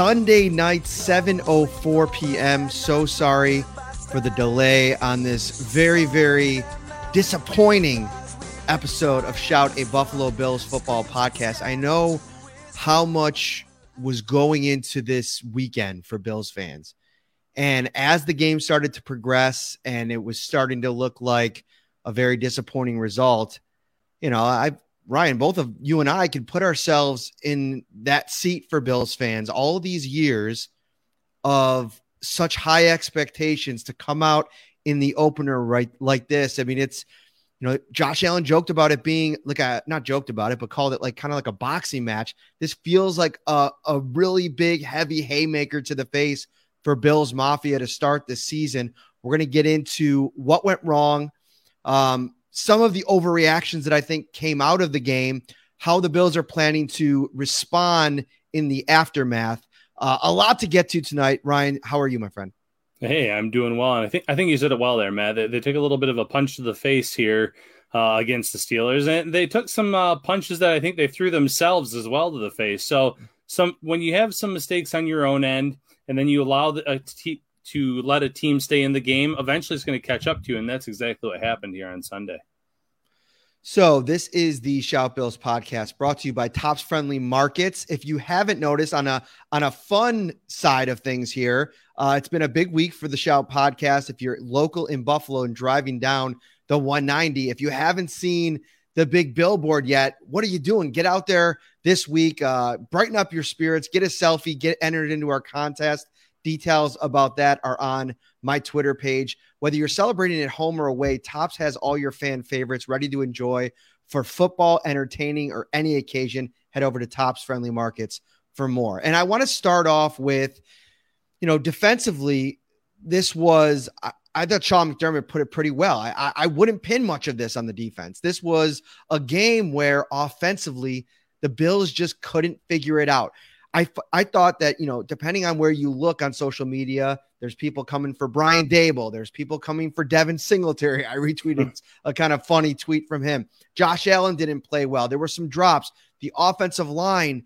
Sunday night, 7:04 p.m. So sorry for the delay on this very, very disappointing episode of Shout a Buffalo Bills football podcast. I know how much was going into this weekend for Bills fans. And as the game started to progress and it was starting to look like a very disappointing result, you know, I Ryan, both of you and I could put ourselves in that seat for Bills fans all these years of such high expectations to come out in the opener right like this. I mean, it's you know, Josh Allen joked about it being like a not joked about it, but called it like kind of like a boxing match. This feels like a, a really big, heavy haymaker to the face for Bills Mafia to start the season. We're going to get into what went wrong, um, some of the overreactions that I think came out of the game, how the Bills are planning to respond in the aftermath. Uh, a lot to get to tonight. Ryan, how are you, my friend? Hey, I'm doing well, and I think I think you said it well there, Matt. They, they took a little bit of a punch to the face here uh, against the Steelers, and they took some uh, punches that I think they threw themselves as well to the face. So, some when you have some mistakes on your own end, and then you allow the, a te- to let a team stay in the game, eventually it's going to catch up to you, and that's exactly what happened here on Sunday. So, this is the Shout Bills podcast brought to you by Tops Friendly Markets. If you haven't noticed, on a on a fun side of things here, uh, it's been a big week for the Shout podcast. If you're local in Buffalo and driving down the 190, if you haven't seen the big billboard yet, what are you doing? Get out there this week, uh, brighten up your spirits, get a selfie, get entered into our contest. Details about that are on my Twitter page. Whether you're celebrating at home or away, Tops has all your fan favorites ready to enjoy for football, entertaining, or any occasion. Head over to Tops Friendly Markets for more. And I want to start off with, you know, defensively, this was. I, I thought Sean McDermott put it pretty well. I, I, I wouldn't pin much of this on the defense. This was a game where offensively the Bills just couldn't figure it out. I, I thought that, you know, depending on where you look on social media, there's people coming for Brian Daboll. There's people coming for Devin Singletary. I retweeted a kind of funny tweet from him. Josh Allen didn't play well. There were some drops. The offensive line,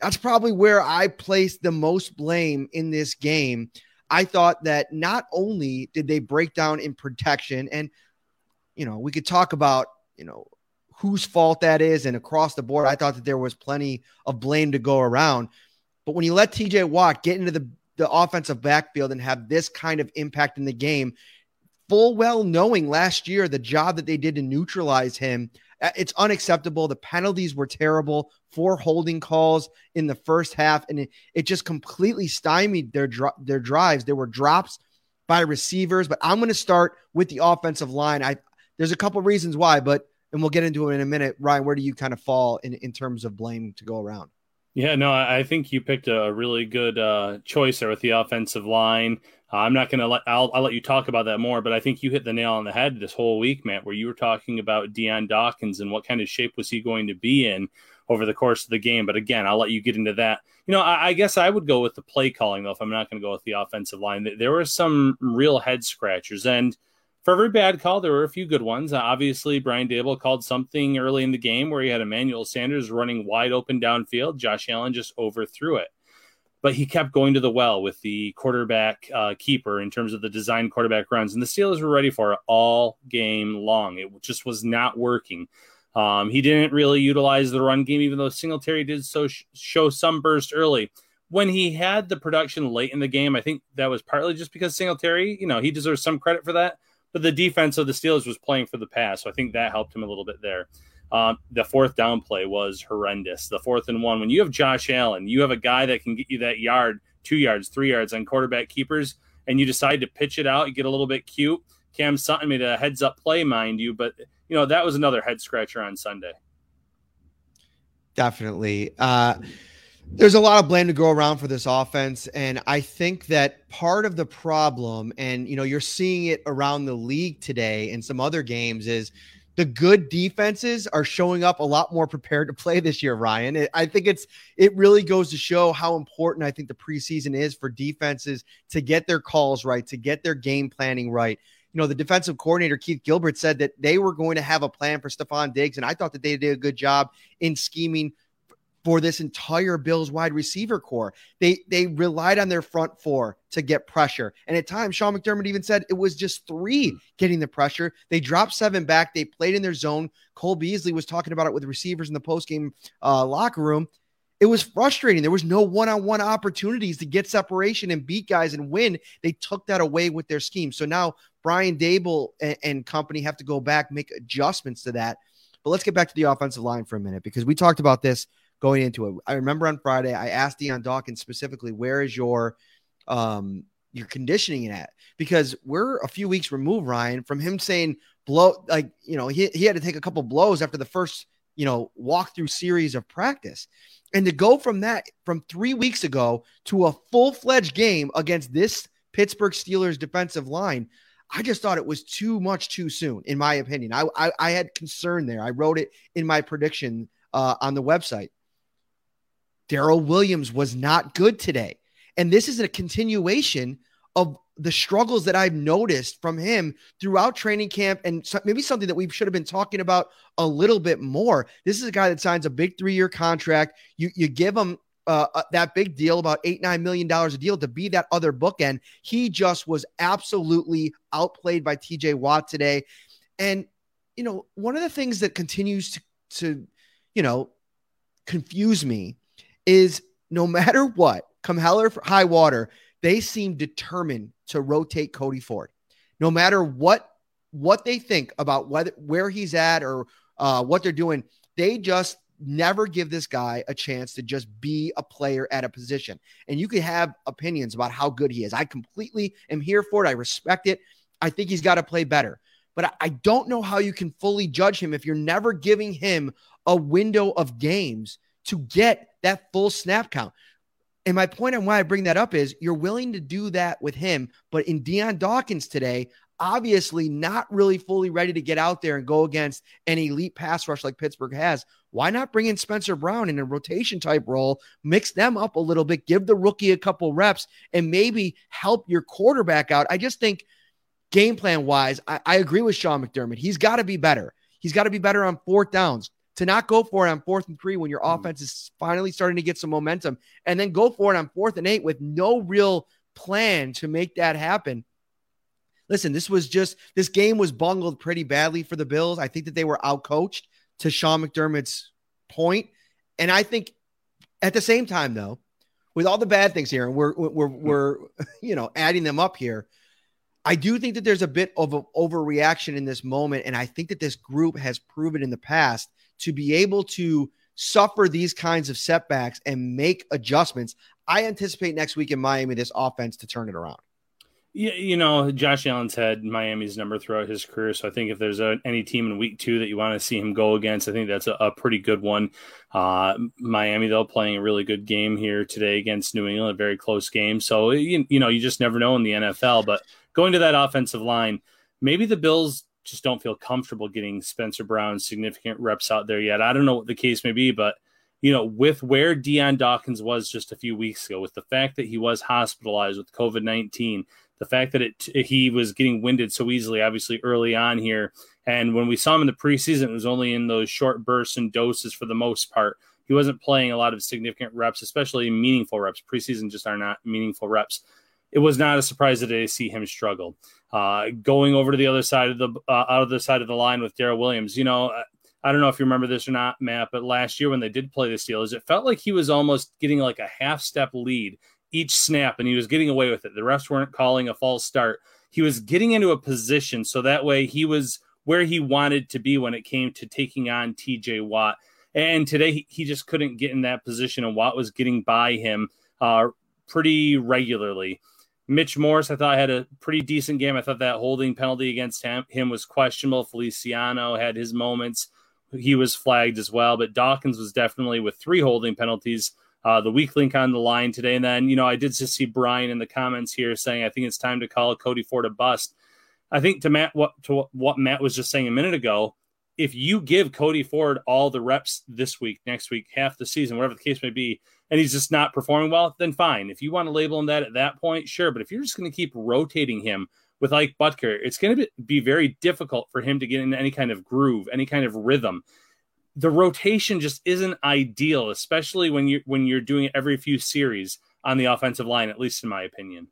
that's probably where I placed the most blame in this game. I thought that not only did they break down in protection, and, you know, we could talk about, you know, whose fault that is. And across the board, I thought that there was plenty of blame to go around. But when you let TJ Watt get into the, the offensive backfield and have this kind of impact in the game, full well knowing last year the job that they did to neutralize him, uh, it's unacceptable. The penalties were terrible. Four holding calls in the first half, and it, it just completely stymied their their drives. There were drops by receivers, but I'm going to start with the offensive line. I there's a couple reasons why, but and we'll get into it in a minute. Ryan, where do you kind of fall in, in terms of blame to go around? Yeah, no, I think you picked a really good uh, choice there with the offensive line. Uh, I'm not going to let I'll, I'll let you talk about that more, but I think you hit the nail on the head this whole week, Matt, where you were talking about Dion Dawkins and what kind of shape was he going to be in over the course of the game. But again, I'll let you get into that. You know, I, I guess I would go with the play calling though if I'm not going to go with the offensive line. There were some real head scratchers and for every bad call, there were a few good ones. Uh, obviously, Brian Daboll called something early in the game where he had Emmanuel Sanders running wide open downfield. Josh Allen just overthrew it. But he kept going to the well with the quarterback uh, keeper in terms of the design quarterback runs. And the Steelers were ready for it all game long. It just was not working. Um, he didn't really utilize the run game, even though Singletary did so sh- show some burst early. When he had the production late in the game, I think that was partly just because Singletary, you know, he deserves some credit for that but the defense of the Steelers was playing for the pass, so I think that helped him a little bit there. Um, the fourth down play was horrendous. The fourth and one, when you have Josh Allen, you have a guy that can get you that yard, two yards, three yards on quarterback keepers, and you decide to pitch it out, you get a little bit cute. Cam Sutton made a heads up play, mind you, but you know that was another head scratcher on Sunday. Definitely. Uh, there's a lot of blame to go around for this offense. And I think that part of the problem, and you know, you're seeing it around the league today in some other games, is the good defenses are showing up a lot more prepared to play this year, Ryan. I think it's it really goes to show how important I think the preseason is for defenses to get their calls right, to get their game planning right. You know, the defensive coordinator Keith Gilbert said that they were going to have a plan for Stefon Diggs, and I thought that they did a good job in scheming for this entire Bills wide receiver corps. They they relied on their front four to get pressure. And at times, Sean McDermott even said it was just three hmm. getting the pressure. They dropped seven back. They played in their zone. Cole Beasley was talking about it with receivers in the postgame uh, locker room. It was frustrating. There was no one-on-one opportunities to get separation and beat guys and win. They took that away with their scheme. So now Brian Daboll and, and company have to go back, make adjustments to that. But let's get back to the offensive line for a minute because we talked about this going into it. I remember on Friday, I asked Dion Dawkins specifically, where is your um your conditioning at? Because we're a few weeks removed, Ryan, from him saying blow like you know, he, he had to take a couple blows after the first, you know, walkthrough series of practice. And to go from that from three weeks ago to a full-fledged game against this Pittsburgh Steelers defensive line, I just thought it was too much too soon, in my opinion. I I, I had concern there. I wrote it in my prediction uh, on the website. Daryl Williams was not good today. And this is a continuation of the struggles that I've noticed from him throughout training camp and maybe something that we should have been talking about a little bit more. This is a guy that signs a big three year contract. You, you give him uh, uh, that big deal, about eight, nine million dollars a deal to be that other bookend. He just was absolutely outplayed by TJ Watt today. And, you know, one of the things that continues to, to you know, confuse me is no matter what, come hell or high water, they seem determined to rotate Cody Ford. No matter what what they think about whether where he's at or uh, what they're doing, they just never give this guy a chance to just be a player at a position. And you can have opinions about how good he is. I completely am here for it. I respect it. I think he's got to play better. But I don't know how you can fully judge him if you're never giving him a window of games to get that full snap count. And my point on why I bring that up is you're willing to do that with him, but in Dion Dawkins today, obviously not really fully ready to get out there and go against an elite pass rush like Pittsburgh has. Why not bring in Spencer Brown in a rotation type role, mix them up a little bit, give the rookie a couple reps, and maybe help your quarterback out? I just think game plan wise, I, I agree with Sean McDermott. He's got to be better. He's got to be better on fourth downs to not go for it on fourth and three when your mm. offense is finally starting to get some momentum and then go for it on fourth and eight with no real plan to make that happen. Listen, this was just this game was bungled pretty badly for the Bills. I think that they were outcoached to Sean McDermott's point. And I think at the same time, though, with all the bad things here, and we're we're we're you know adding them up here, I do think that there's a bit of an overreaction in this moment, and I think that this group has proven in the past to be able to suffer these kinds of setbacks and make adjustments. I anticipate next week in Miami this offense to turn it around. Yeah, you know, Josh Allen's had Miami's number throughout his career, so I think if there's a, any team in Week Two that you want to see him go against, I think that's a, a pretty good one. Uh, Miami, though, playing a really good game here today against New England, a very close game. So you, you know, you just never know in the NFL. But going to that offensive line, maybe the Bills just don't feel comfortable getting Spencer Brown significant reps out there yet. I don't know what the case may be, but you know, with where Dion Dawkins was just a few weeks ago, with the fact that he was hospitalized with COVID 19, the fact that it he was getting winded so easily, obviously early on here, and when we saw him in the preseason, it was only in those short bursts and doses for the most part. He wasn't playing a lot of significant reps, especially meaningful reps. Preseason just are not meaningful reps. It was not a surprise today to see him struggle. Uh, going over to the other side of the uh, out of the side of the line with Daryl Williams, you know, I don't know if you remember this or not, Matt, but last year when they did play the Steelers, it felt like he was almost getting like a half step lead each snap and he was getting away with it. The refs weren't calling a false start. He was getting into a position so that way he was where he wanted to be when it came to taking on TJ Watt. And today he just couldn't get in that position, and Watt was getting by him uh, pretty regularly. Mitch Morse, I thought had a pretty decent game. I thought that holding penalty against him, him was questionable. Feliciano had his moments. He was flagged as well, but Dawkins was definitely with three holding penalties uh, the weak link on the line today. And then, you know, I did just see Brian in the comments here saying, I think it's time to call Cody Ford a bust. I think to Matt, what to what Matt was just saying a minute ago, if you give Cody Ford all the reps this week, next week, half the season, whatever the case may be, and he's just not performing well, then fine. If you want to label him that at that point, sure. But if you're just going to keep rotating him with Ike Boettger, it's going to be very difficult for him to get into any kind of groove, any kind of rhythm the rotation just isn't ideal, especially when you when you're doing it every few series on the offensive line, at least in my opinion.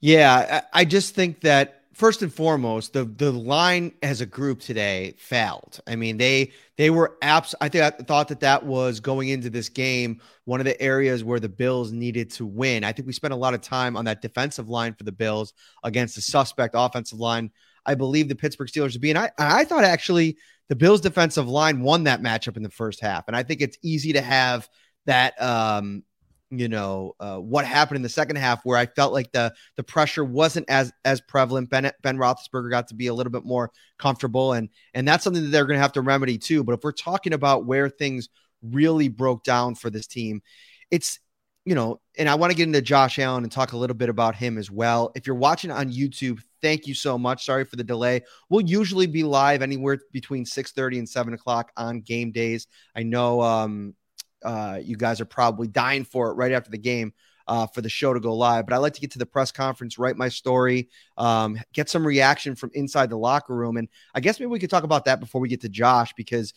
Yeah, I just think that first and foremost, the the line as a group today failed. I mean, they they were abs. I think I thought that that was going into this game one of the areas where the Bills needed to win. I think we spent a lot of time on that defensive line for the Bills against the suspect offensive line. I believe the Pittsburgh Steelers to be, and I I thought actually the Bills defensive line won that matchup in the first half. And I think it's easy to have that, um, you know, uh, what happened in the second half where I felt like the the pressure wasn't as as prevalent. Ben Ben Roethlisberger got to be a little bit more comfortable, and and that's something that they're going to have to remedy too. But if we're talking about where things really broke down for this team, it's you know, and I want to get into Josh Allen and talk a little bit about him as well. If you're watching on YouTube, thank you so much. Sorry for the delay. We'll usually be live anywhere between 6:30 and 7 o'clock on game days. I know um, uh, you guys are probably dying for it right after the game. Uh, for the show to go live, but I like to get to the press conference, write my story, um, get some reaction from inside the locker room, and I guess maybe we could talk about that before we get to Josh because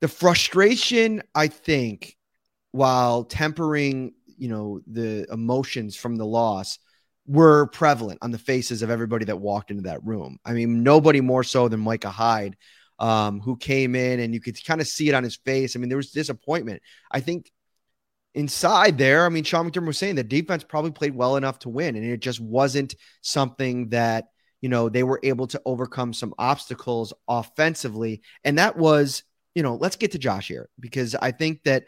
the frustration I think while tempering, you know, the emotions from the loss were prevalent on the faces of everybody that walked into that room. I mean, nobody more so than Micah Hyde, um, who came in and you could kind of see it on his face. I mean, there was disappointment. I think inside there, I mean, Sean McDermott was saying the defense probably played well enough to win, and it just wasn't something that you know they were able to overcome some obstacles offensively, and that was you know let's get to Josh here because I think that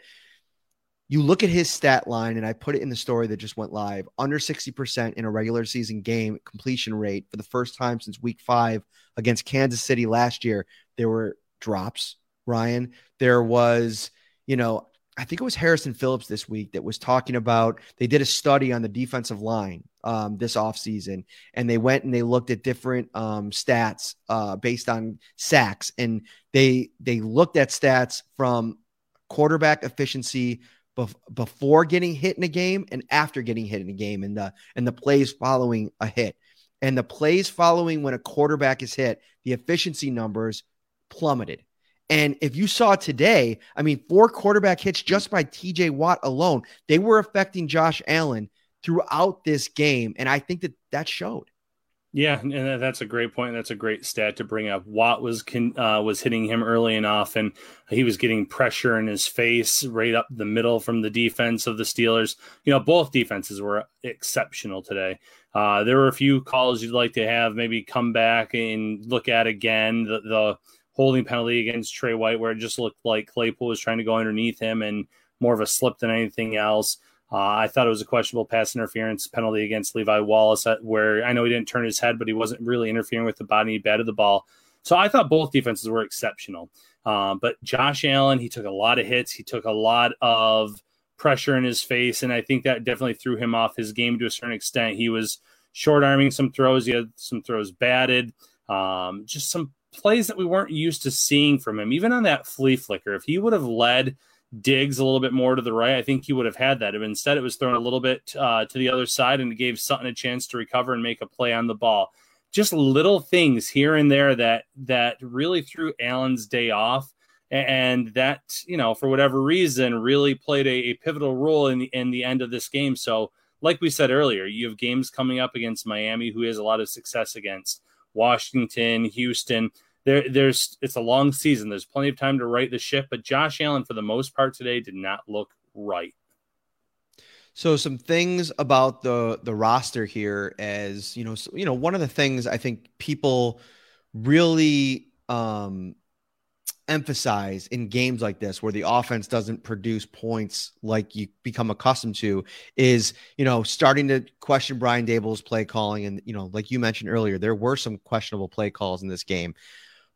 you look at his stat line, and I put it in the story that just went live under 60% in a regular season game completion rate for the first time since week five against Kansas City last year. There were drops, Ryan. There was, you know, I think it was Harrison Phillips this week that was talking about they did a study on the defensive line um, this offseason and they went and they looked at different um, stats uh, based on sacks and they they looked at stats from quarterback efficiency bef- before getting hit in a game and after getting hit in a game and the and the plays following a hit. And the plays following when a quarterback is hit, the efficiency numbers plummeted. And if you saw today, I mean, four quarterback hits just by TJ Watt alone, they were affecting Josh Allen throughout this game. And I think that that showed. Yeah, and that's a great point. That's a great stat to bring up. Watt was uh, was hitting him early and often. He was getting pressure in his face right up the middle from the defense of the Steelers. You know, both defenses were exceptional today. Uh, there were a few calls you'd like to have maybe come back and look at again. The, the holding penalty against Tre White, where it just looked like Claypool was trying to go underneath him and more of a slip than anything else. Uh, I thought it was a questionable pass interference penalty against Levi Wallace, where I know he didn't turn his head, but he wasn't really interfering with the body. He batted the ball. So I thought both defenses were exceptional. Uh, but Josh Allen, he took a lot of hits. He took a lot of pressure in his face. And I think that definitely threw him off his game to a certain extent. He was short arming some throws, he had some throws batted, um, just some plays that we weren't used to seeing from him. Even on that flea flicker, if he would have led Diggs a little bit more to the right, I think he would have had that. But instead, it was thrown a little bit uh, to the other side and it gave Sutton a chance to recover and make a play on the ball. Just little things here and there that that really threw Allen's day off, and that you know for whatever reason really played a, a pivotal role in the in the end of this game. So, like we said earlier, you have games coming up against Miami, who has a lot of success against Washington, Houston there there's it's a long season. There's plenty of time to right the ship, but Josh Allen for the most part today did not look right. So some things about the the roster here as, you know, so, you know, one of the things I think people really um emphasize in games like this where the offense doesn't produce points like you become accustomed to is you know starting to question Brian Daboll's play calling and you know like you mentioned earlier there were some questionable play calls in this game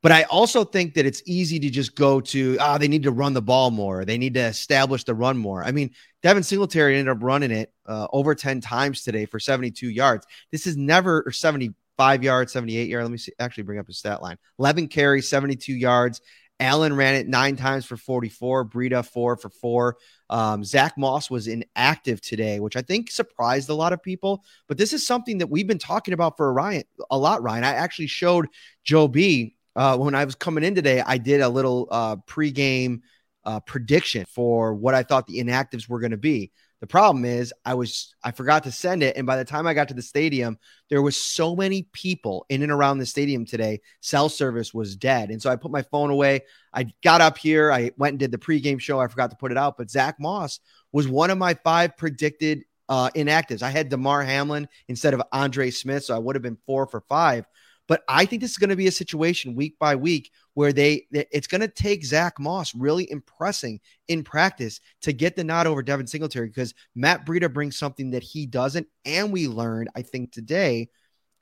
but I also think that it's easy to just go to, ah, they need to run the ball more. They need to establish the run more. I mean, Devin Singletary ended up running it uh, over 10 times today for 72 yards. This is never, or 75 yards, 78 yards. Let me see, actually bring up his stat line 11 carries, 72 yards. Allen ran it nine times for 44, Breida four for four. Um, Zach Moss was inactive today, which I think surprised a lot of people. But this is something that we've been talking about for Ryan a lot, Ryan. I actually showed Joe B uh, when I was coming in today, I did a little uh, pregame uh, prediction for what I thought the inactives were going to be. The problem is I was I forgot to send it, and by the time I got to the stadium, there was so many people in and around the stadium today. Cell service was dead, and so I put my phone away. I got up here, I went and did the pregame show. I forgot to put it out, but Zach Moss was one of my five predicted uh, inactives. I had Damar Hamlin instead of Andre Smith, so I would have been four for five. But I think this is going to be a situation week by week where they it's going to take Zach Moss really impressing in practice to get the nod over Devin Singletary because Matt Breida brings something that he doesn't. And we learned, I think today,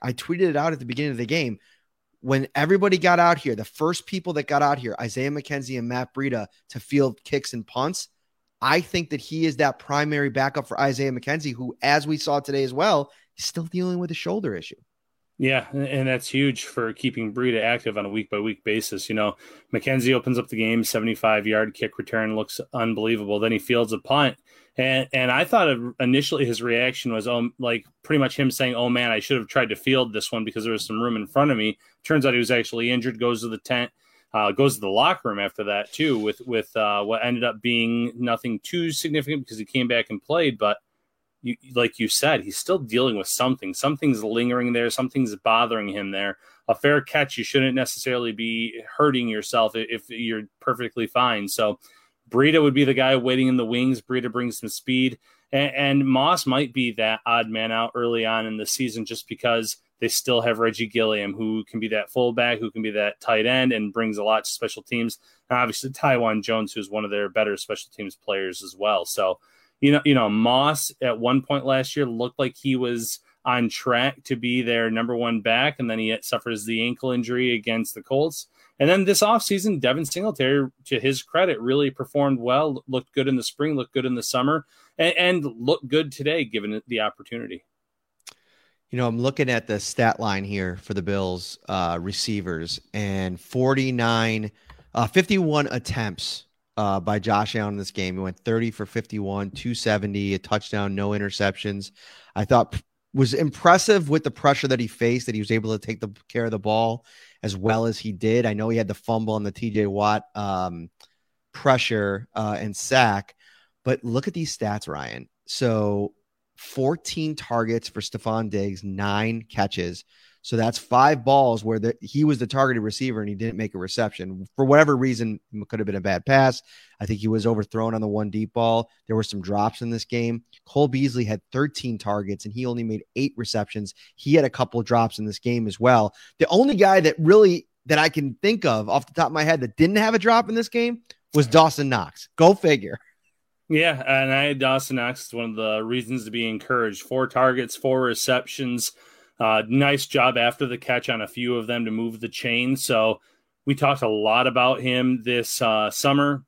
I tweeted it out at the beginning of the game. When everybody got out here, the first people that got out here, Isaiah McKenzie and Matt Breida, to field kicks and punts, I think that he is that primary backup for Isaiah McKenzie, who, as we saw today as well, is still dealing with a shoulder issue. Yeah, and that's huge for keeping Breida active on a week by week basis. You know, McKenzie opens up the game, 75 yard kick return looks unbelievable. Then he fields a punt. And and I thought initially his reaction was oh like pretty much him saying oh man I should have tried to field this one because there was some room in front of me. Turns out he was actually injured. Goes to the tent, uh, goes to the locker room after that too with with uh, what ended up being nothing too significant because he came back and played. But you, like you said, he's still dealing with something. Something's lingering there. Something's bothering him there. A fair catch, you shouldn't necessarily be hurting yourself if you're perfectly fine. So, Breida would be the guy waiting in the wings. Breida brings some speed, and, and Moss might be that odd man out early on in the season just because they still have Reggie Gilliam, who can be that fullback, who can be that tight end, and brings a lot to special teams. And obviously, Taiwan Jones, who's one of their better special teams players as well. So, you know, you know, Moss at one point last year looked like he was on track to be their number one back, and then he suffers the ankle injury against the Colts. And then this offseason, Devin Singletary, to his credit, really performed well, looked good in the spring, looked good in the summer, and, and looked good today given the opportunity. You know, I'm looking at the stat line here for the Bills uh, receivers and 49, uh, 51 attempts uh, by Josh Allen in this game. He went 30 for 51, 270, a touchdown, no interceptions. I thought was impressive with the pressure that he faced, that he was able to take the care of the ball as well as he did. I know he had the fumble on the TJ Watt um, pressure uh, and sack, but look at these stats, Ryan. So 14 targets for Stefon Diggs, nine catches. So that's five balls where the, he was the targeted receiver and he didn't make a reception. For whatever reason, it could have been a bad pass. I think he was overthrown on the one deep ball. There were some drops in this game. Cole Beasley had 13 targets and he only made eight receptions. He had a couple drops in this game as well. The only guy that really that I can think of off the top of my head that didn't have a drop in this game was Dawson Knox. Go figure. Yeah, and I had Dawson Knox as one of the reasons to be encouraged. Four targets, four receptions. Uh, nice job after the catch on a few of them to move the chain. So we talked a lot about him this uh, summer.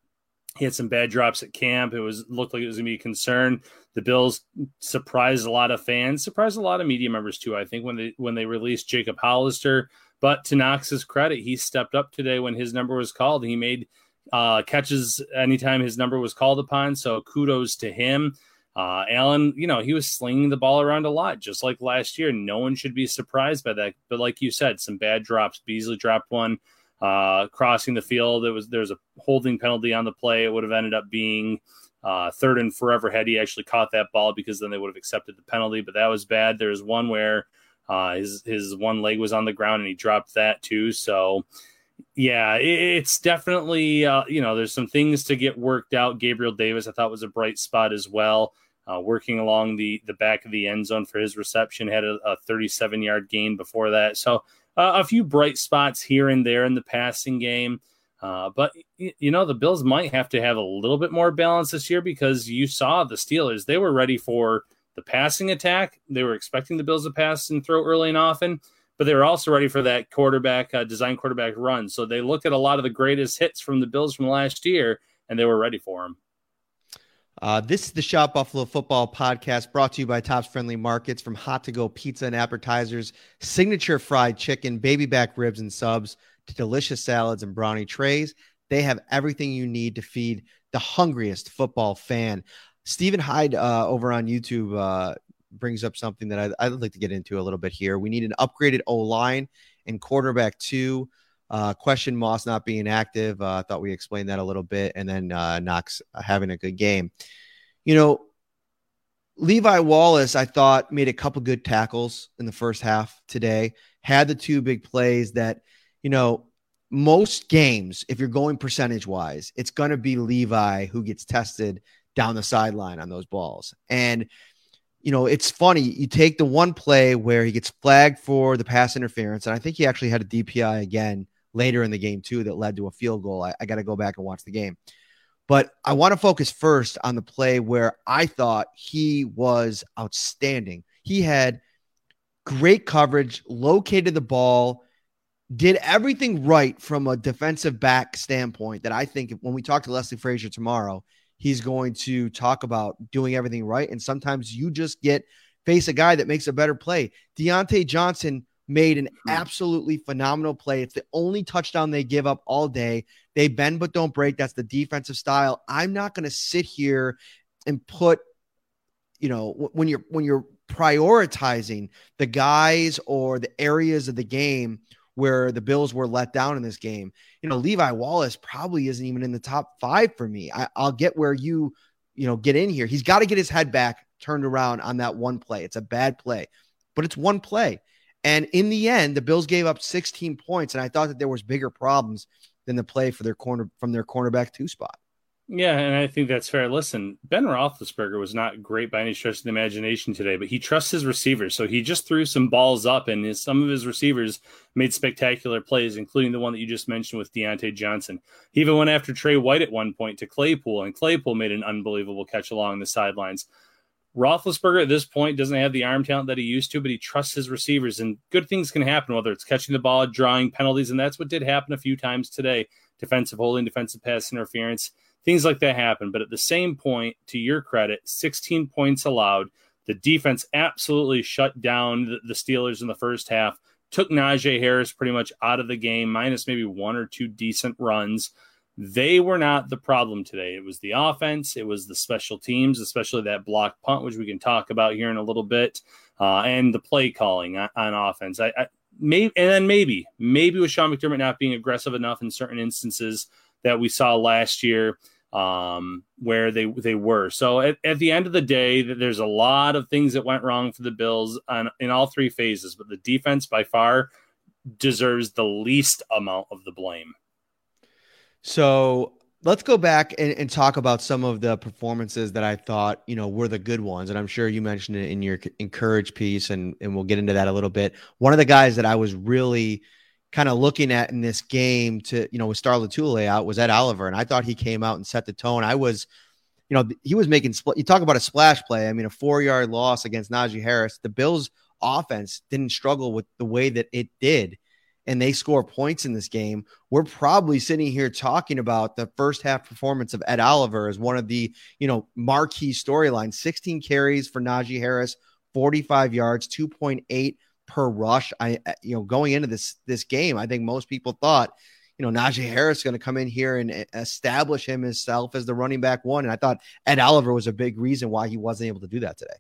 He had some bad drops at camp. It was looked like it was going to be a concern. The Bills surprised a lot of fans, surprised a lot of media members too. I think when they when they released Jacob Hollister, but to Knox's credit, he stepped up today when his number was called. He made uh, catches anytime his number was called upon. So kudos to him. Uh, Allen, you know, he was slinging the ball around a lot, just like last year. No one should be surprised by that. But like you said, some bad drops. Beasley dropped one uh, crossing the field. It was there's a holding penalty on the play. It would have ended up being uh, third and forever had he actually caught that ball because then they would have accepted the penalty. But that was bad. There was one where uh, his his one leg was on the ground and he dropped that too. So yeah, it's definitely uh, you know there's some things to get worked out. Gabriel Davis I thought was a bright spot as well. Uh, working along the the back of the end zone for his reception had a, a 37 yard gain before that. So uh, a few bright spots here and there in the passing game. Uh, but you know the Bills might have to have a little bit more balance this year because you saw the Steelers; they were ready for the passing attack. They were expecting the Bills to pass and throw early and often, but they were also ready for that quarterback uh, design quarterback run. So they looked at a lot of the greatest hits from the Bills from last year, and they were ready for them. Uh, this is the Shout Buffalo Football Podcast brought to you by Tops Friendly Markets from hot to go pizza and appetizers, signature fried chicken, baby back ribs and subs, to delicious salads and brownie trays. They have everything you need to feed the hungriest football fan. Stephen Hyde uh, over on YouTube uh, brings up something that I, would like to get into a little bit here. We need an upgraded O line and quarterback two. Uh, question Moss not being active. Uh, I thought we explained that a little bit, and then uh, Knox having a good game. You know, Levi Wallace, I thought made a couple good tackles in the first half today. Had the two big plays that, you know, most games, if you're going percentage wise, it's going to be Levi who gets tested down the sideline on those balls. And, you know, it's funny. You take the one play where he gets flagged for the pass interference, and I think he actually had a DPI again later in the game too that led to a field goal. I, I got to go back and watch the game. But I want to focus first on the play where I thought he was outstanding. He had great coverage, located the ball, did everything right from a defensive back standpoint. That I think when we talk to Leslie Frazier tomorrow, he's going to talk about doing everything right. And sometimes you just get face a guy that makes a better play. Diontae Johnson made an hmm. absolutely phenomenal play. It's the only touchdown they give up all day. They bend but don't break. That's the defensive style. I'm not going to sit here and put, you know, when you're when you're prioritizing the guys or the areas of the game where the Bills were let down in this game. You know, Levi Wallace probably isn't even in the top five for me. I, I'll get where you, you know, get in here. He's got to get his head back turned around on that one play. It's a bad play, but it's one play. And in the end, the Bills gave up 16 points, and I thought that there was bigger problems than the play for their corner from their cornerback two spot. Yeah, and I think that's fair. Listen, Ben Roethlisberger was not great by any stretch of the imagination today, but he trusts his receivers. So he just threw some balls up, and his, some of his receivers made spectacular plays, including the one that you just mentioned with Diontae Johnson. He even went after Tre White at one point to Claypool, and Claypool made an unbelievable catch along the sidelines. Roethlisberger at this point doesn't have the arm talent that he used to, but he trusts his receivers, and good things can happen, whether it's catching the ball, drawing penalties, and that's what did happen a few times today. Defensive holding, defensive pass interference, things like that happen. But at the same point, to your credit, 16 points allowed. The defense absolutely shut down the, Steelers in the first half, took Najee Harris pretty much out of the game, minus maybe one or two decent runs. They were not the problem today. It was the offense, it was the special teams, especially that block punt, which we can talk about here in a little bit, uh, and the play calling on, on offense. I, I maybe and then maybe maybe with Sean McDermott not being aggressive enough in certain instances that we saw last year um, where they they were. So at, at the end of the day, there's a lot of things that went wrong for the Bills on in all three phases, but the defense by far deserves the least amount of the blame. So let's go back and, and, talk about some of the performances that I thought, you know, were the good ones. And I'm sure you mentioned it in your encourage piece, and, and we'll get into that a little bit. One of the guys that I was really kind of looking at in this game to, you know, with Star Lotulelei out was Ed Oliver. And I thought he came out and set the tone. I was, you you know, he was making, spl- you talk about a splash play. I mean, a four yard loss against Najee Harris. The Bills offense didn't struggle with the way that it did and they score points in this game, we're probably sitting here talking about the first half performance of Ed Oliver as one of the, you know, marquee storylines. 16 carries for Najee Harris, 45 yards, 2.8 per rush. I uh, you know, going into this this game, I think most people thought, you know, Najee Harris going to come in here and uh, establish him himself as the running back one. And I thought Ed Oliver was a big reason why he wasn't able to do that today.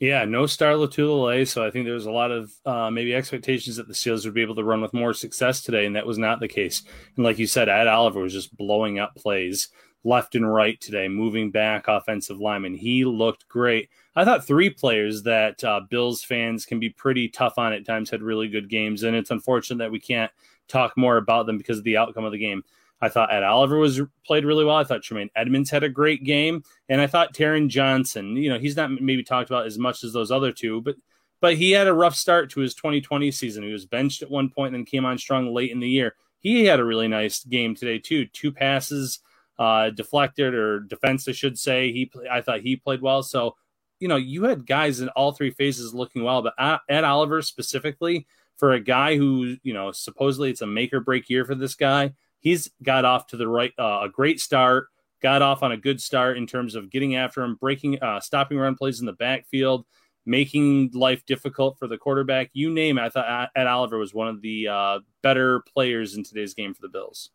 Yeah, no Star Lotulelei, so I think there was a lot of uh, maybe expectations that the Steelers would be able to run with more success today, and that was not the case. And like you said, Ed Oliver was just blowing up plays left and right today, moving back offensive linemen. He looked great. I thought three players that uh, Bills fans can be pretty tough on at times had really good games, and it's unfortunate that we can't talk more about them because of the outcome of the game. I thought Ed Oliver was played really well. I thought Tremaine Edmunds had a great game, and I thought Taron Johnson. You know, he's not maybe talked about as much as those other two, but but he had a rough start to his 2020 season. He was benched at one point, and then came on strong late in the year. He had a really nice game today too. Two passes uh, deflected or defense, I should say. He I thought he played well. So you know, you had guys in all three phases looking well, but Ed Oliver specifically for a guy who you know supposedly it's a make or break year for this guy he's got off to the right uh, a great start got off on a good start in terms of getting after him breaking uh, stopping run plays in the backfield making life difficult for the quarterback. You name it. I thought ed oliver was one of the uh, better players in today's game for the bills.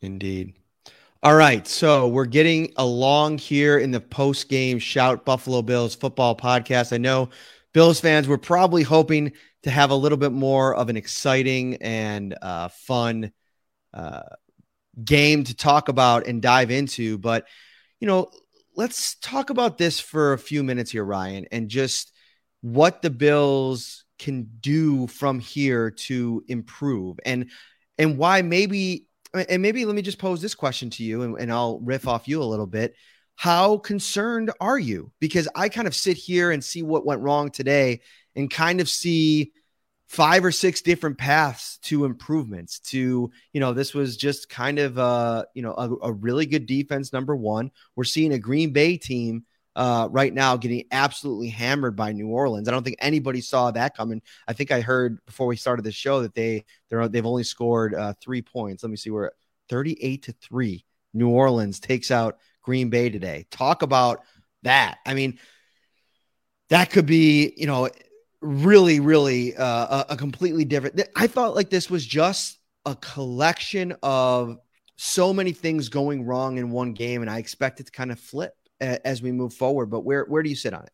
Indeed. All right. So we're getting along here in the post game shout buffalo bills football podcast. I know bills fans were probably hoping to have a little bit more of an exciting and uh, fun uh, game to talk about and dive into. But, you know, let's talk about this for a few minutes here, Ryan, and just what the Bills can do from here to improve and and why maybe and maybe let me just pose this question to you and, and I'll riff off you a little bit. How concerned are you? Because I kind of sit here and see what went wrong today and kind of see five or six different paths to improvements to you know this was just kind of uh you know a, a really good defense number one we're seeing a green bay team uh, right now getting absolutely hammered by New Orleans. I don't think anybody saw that coming. I think I heard before we started the show that they they're they've only scored uh, three points. Let me see, we're 38 to three. New Orleans takes out Green Bay today. Talk about that. I mean, that could be you know really, really uh, a, completely different. I felt like this was just a collection of so many things going wrong in one game, and I expect it to kind of flip as we move forward. But where where do you sit on it?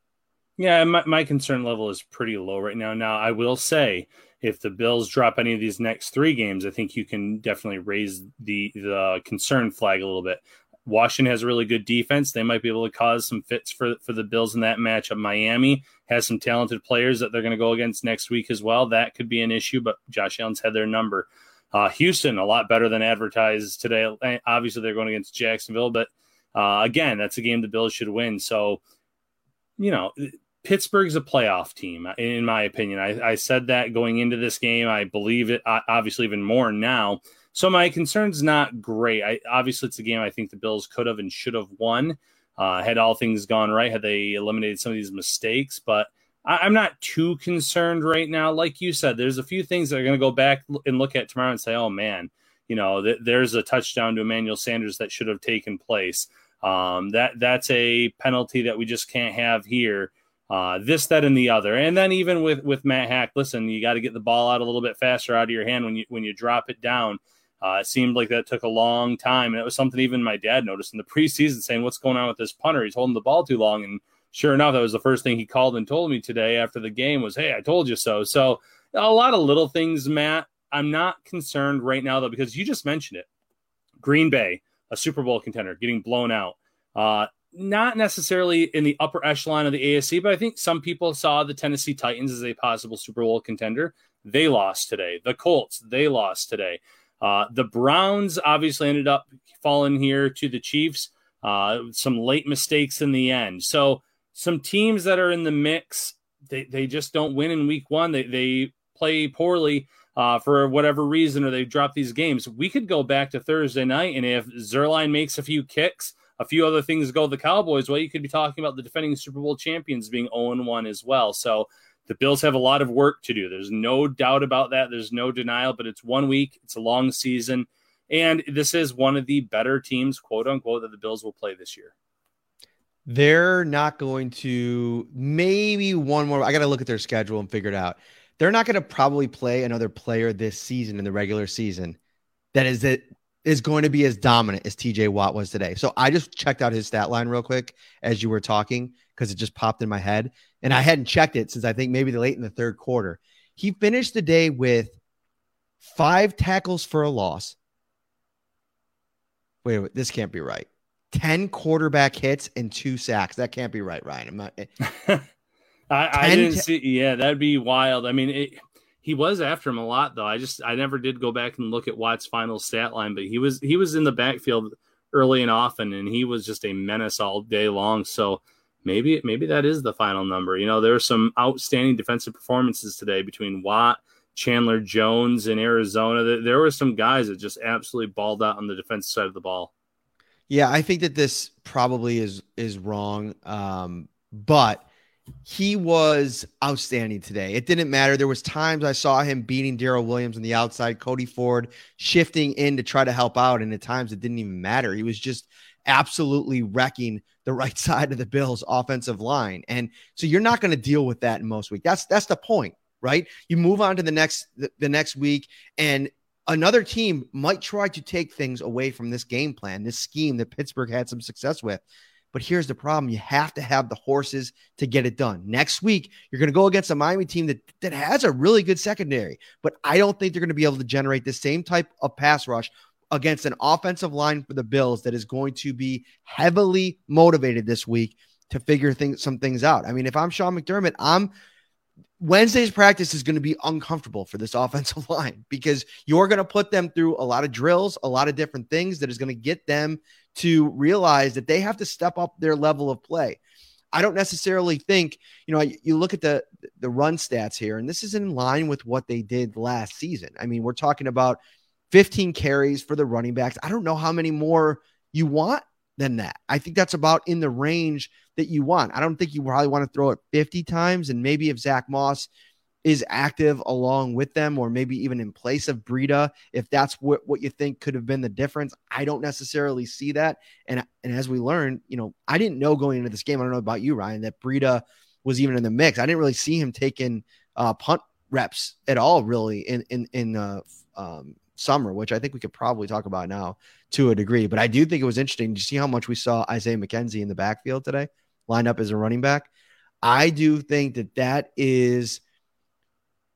Yeah, my, my concern level is pretty low right now. Now, I will say, if the Bills drop any of these next three games, I think you can definitely raise the the concern flag a little bit. Washington has a really good defense. They might be able to cause some fits for, for the Bills in that matchup. Miami has some talented players that they're going to go against next week as well. That could be an issue, but Josh Allen's had their number. Uh, Houston, a lot better than advertised today. Obviously, they're going against Jacksonville, but uh, again, that's a game the Bills should win. So, you know, Pittsburgh's a playoff team, in my opinion. I, I said that going into this game. I believe it, obviously, even more now. So my concern's not great. I obviously it's a game I think the Bills could have and should have won. Uh, had all things gone right, had they eliminated some of these mistakes, but I, am not too concerned right now. Like you said, there's a few things that are going to go back and look at tomorrow and say, "Oh man, you know, th- there's a touchdown to Emmanuel Sanders that should have taken place. Um, that that's a penalty that we just can't have here." Uh, this, that, and the other, and then even with with Matt Haack, listen, you got to get the ball out a little bit faster out of your hand when you when you drop it down. Uh, it seemed like that took a long time, and it was something even my dad noticed in the preseason, saying, "What's going on with this punter? He's holding the ball too long." And sure enough, that was the first thing he called and told me today after the game was, "Hey, I told you so." So a lot of little things, Matt. I'm not concerned right now though because you just mentioned it. Green Bay, a Super Bowl contender, getting blown out. Uh, not necessarily in the upper echelon of the AFC, but I think some people saw the Tennessee Titans as a possible Super Bowl contender. They lost today. The Colts, they lost today. Uh, the Browns obviously ended up falling here to the Chiefs. Uh, some late mistakes in the end. So some teams that are in the mix, they, they just don't win in week one. They, they play poorly uh, for whatever reason, or they drop these games. We could go back to Thursday night, and if Zuerlein makes a few kicks, a few other things go the Cowboys, well, you could be talking about the defending Super Bowl champions being 0 1 as well. So the Bills have a lot of work to do. There's no doubt about that. There's no denial, but it's one week, it's a long season. And this is one of the better teams, quote unquote, that the Bills will play this year. They're not going to maybe one more. I got to look at their schedule and figure it out. They're not going to probably play another player this season in the regular season that is that is going to be as dominant as TJ Watt was today. So I just checked out his stat line real quick as you were talking because it just popped in my head. And I hadn't checked it since I think maybe late in the third quarter. He finished the day with five tackles for a loss. Wait, wait this can't be right. 10 quarterback hits and two sacks. That can't be right, Ryan. I'm not. Eh. I, I didn't t- see. Yeah, that'd be wild. I mean, it, he was after him a lot, though. I just I never did go back and look at Watt's final stat line, but he was he was in the backfield early and often, and he was just a menace all day long. So maybe maybe that is the final number. You know, there were some outstanding defensive performances today between Watt, Chandler Jones in Arizona. There were some guys that just absolutely balled out on the defensive side of the ball. Yeah, I think that this probably is is wrong. Um, but he was outstanding today. It didn't matter. There was times I saw him beating Daryl Williams on the outside, Cody Ford shifting in to try to help out, and at times it didn't even matter. He was just absolutely wrecking the right side of the Bills offensive line. And so you're not going to deal with that in most week. That's that's the point, right? You move on to the next the, the next week and another team might try to take things away from this game plan, this scheme that Pittsburgh had some success with. But here's the problem you have to have the horses to get it done. Next week, you're going to go against a Miami team that, that has a really good secondary, but I don't think they're going to be able to generate the same type of pass rush against an offensive line for the Bills that is going to be heavily motivated this week to figure things some things out. I mean, if I'm Sean McDermott, I'm Wednesday's practice is going to be uncomfortable for this offensive line because you're going to put them through a lot of drills, a lot of different things that is going to get them to realize that they have to step up their level of play. I don't necessarily think, you know, you look at the the run stats here and this is in line with what they did last season. I mean, we're talking about 15 carries for the running backs. I don't know how many more you want than that. I think that's about in the range that you want. I don't think you probably want to throw it 50 times. And maybe if Zach Moss is active along with them, or maybe even in place of Breida, if that's what, what you think could have been the difference, I don't necessarily see that. And and as we learned, you know, I didn't know going into this game. I don't know about you, Ryan, that Breida was even in the mix. I didn't really see him taking uh, punt reps at all, really, in in in uh, um, summer, which I think we could probably talk about now to a degree. But I do think it was interesting to see how much we saw Isaiah McKenzie in the backfield today, lined up as a running back. I do think that that is,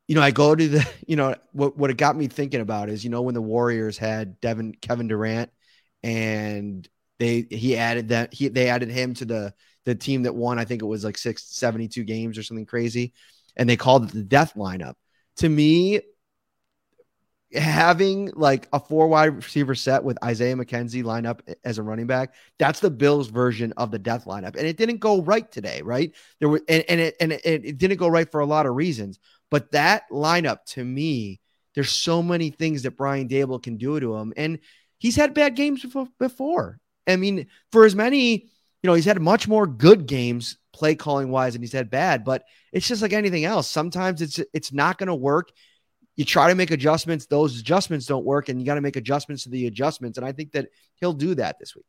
you know, I go to the, you know, what what it got me thinking about is, you know, when the Warriors had Devin Kevin Durant and they he added that he they added him to the the team that won, I think it was like six, 72 games or something crazy. And they called it the death lineup. To me, having like a four wide receiver set with Isaiah McKenzie line up as a running back, that's the Bills version of the death lineup. And it didn't go right today, right? There were and, and it and it, it didn't go right for a lot of reasons. But that lineup to me, there's so many things that Brian Daboll can do to him. And he's had bad games before. I mean, for as many, you know, he's had much more good games play calling wise and he's had bad, but it's just like anything else. Sometimes it's it's not going to work you try to make adjustments, those adjustments don't work, and you got to make adjustments to the adjustments. And I think that he'll do that this week.